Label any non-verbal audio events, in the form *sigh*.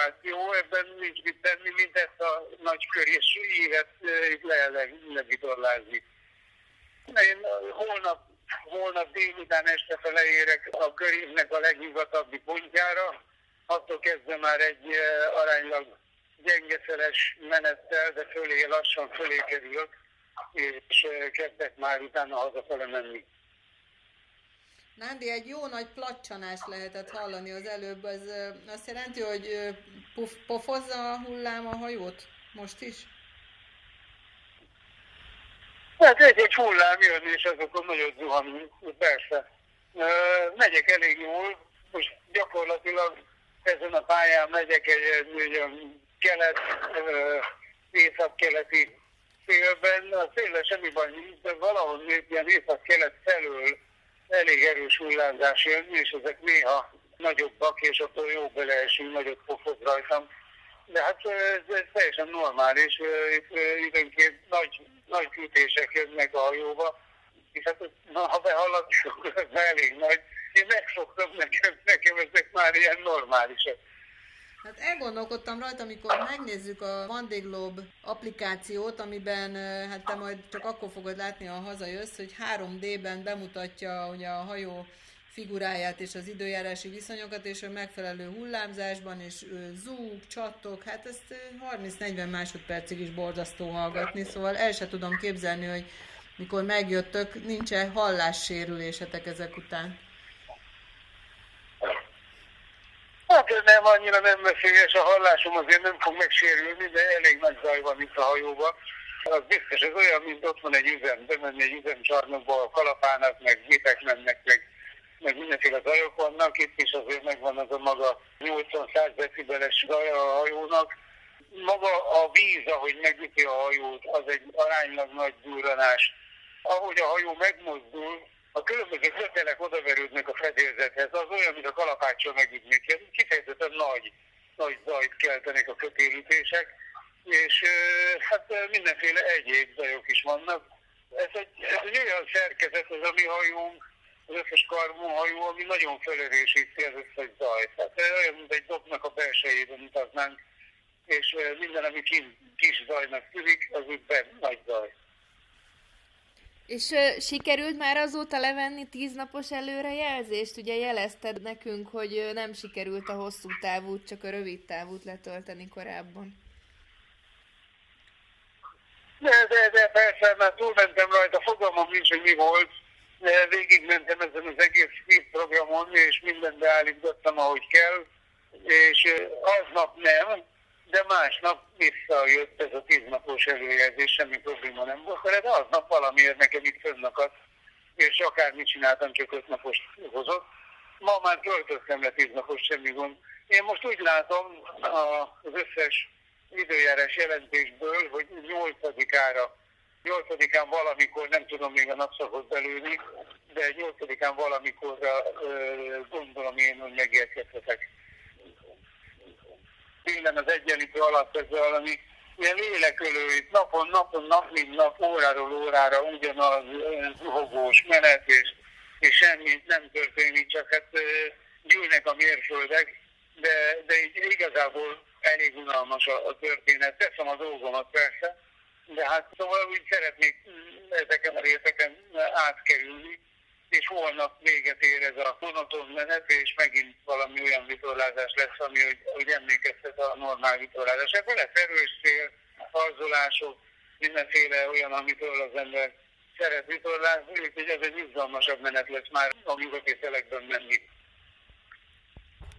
szituáció, ebben nincs mit tenni, mint ezt a nagy kör és évet itt le, levitorlázni. Én holnap, holnap délután este fele érek a körévnek a legnyugatabbi pontjára, attól kezdve már egy aránylag gyengeszeles menettel, de fölé lassan fölé kerülök, és kezdek már utána hazafele menni. Nándi, egy jó nagy placsanást lehetett hallani az előbb. Az azt jelenti, hogy puf, pofozza a hullám a hajót most is? Hát egy, egy hullám jön, és azokon nagyon zuhanunk, persze. Megyek elég jól, most gyakorlatilag ezen a pályán megyek egy, egy, egy kelet, észak-keleti félben, a széle semmi baj nincs, de valahol ilyen észak-kelet felől elég erős hullámzás jön, és ezek néha nagyobbak, és akkor jó beleesünk, nagyot pofoz rajtam. De hát ez, ez teljesen normális, itt időnként nagy, nagy ütések jönnek a hajóba, és hát na, ha behaladjuk, *laughs* az elég nagy. Én megszoktam, nekem, nekem ezek már ilyen normálisak. Hát elgondolkodtam rajta, amikor megnézzük a Monday Globe applikációt, amiben hát te majd csak akkor fogod látni, ha hazajössz, hogy 3D-ben bemutatja ugye a hajó figuráját és az időjárási viszonyokat, és a megfelelő hullámzásban, és zúg, csattog, hát ezt 30-40 másodpercig is borzasztó hallgatni, szóval el se tudom képzelni, hogy mikor megjöttök, nincs-e hallássérülésetek ezek után. Hát nem annyira nem veszélyes, a hallásom azért nem fog megsérülni, de elég nagy zaj van itt a hajóban. Az biztos, ez olyan, mint ott van egy üzem, bemenni egy üzemcsarnokba, a kalapának, meg gépek mennek, meg, meg mindenféle zajok vannak, itt is azért megvan az a maga 80-100 decibeles zaj a hajónak. Maga a víz, ahogy megüti a hajót, az egy aránylag nagy durranás. Ahogy a hajó megmozdul, a különböző kötelek odaverődnek a fedélzethez, az olyan, mint a kalapáccsal megütnék, kifejezetten nagy, nagy zajt keltenek a kötélítések, és hát mindenféle egyéb zajok is vannak. Ez egy, ez egy olyan szerkezet, az a mi hajónk, az összes karmóhajó, ami nagyon felerősíti az összes zajt. Tehát olyan, mint egy dobnak a belsejében utaznánk, és minden, ami kis, kis zajnak tűnik, az úgy nagy zaj. És uh, sikerült már azóta levenni tíznapos előrejelzést? Ugye jelezted nekünk, hogy uh, nem sikerült a hosszú távút, csak a rövid távút letölteni korábban. De, de, de persze, mert túlmentem rajta, fogalmam nincs, hogy mi volt. Végigmentem ezen az egész programon, és mindent beállítottam, ahogy kell, és aznap nem, de másnap visszajött ez a tíznapos előjelzés, semmi probléma nem volt vele, de aznap valamiért nekem itt fönnakadt, és akármit csináltam, csak öt napos hozott. Ma már költöztem le tíznapos, semmi gond. Én most úgy látom az összes időjárás jelentésből, hogy 8-ára 8-án valamikor, nem tudom még a napszakot belőni, de 8-án valamikorra gondolom én, hogy megérkezhetek télen az egyenlítő alatt ez valami ilyen lélekölő, itt napon, napon, nap, mint nap, óráról órára ugyanaz zuhogós menet, és, és semmi nem történik, csak hát gyűlnek a mérföldek, de, de így igazából elég unalmas a, a történet. Teszem a dolgomat persze, de hát szóval úgy szeretnék ezeken a részeken átkerülni, és holnap véget ér ez a monoton menet, és megint valami olyan vitorlázás lesz, ami hogy, hogy emlékeztet a normál vitorlázás. Ebből lesz erős szél, arzolások, mindenféle olyan, amitől az ember szeret vitorlázni, úgyhogy ez egy izgalmasabb menet lesz már a nyugati szelekben menni.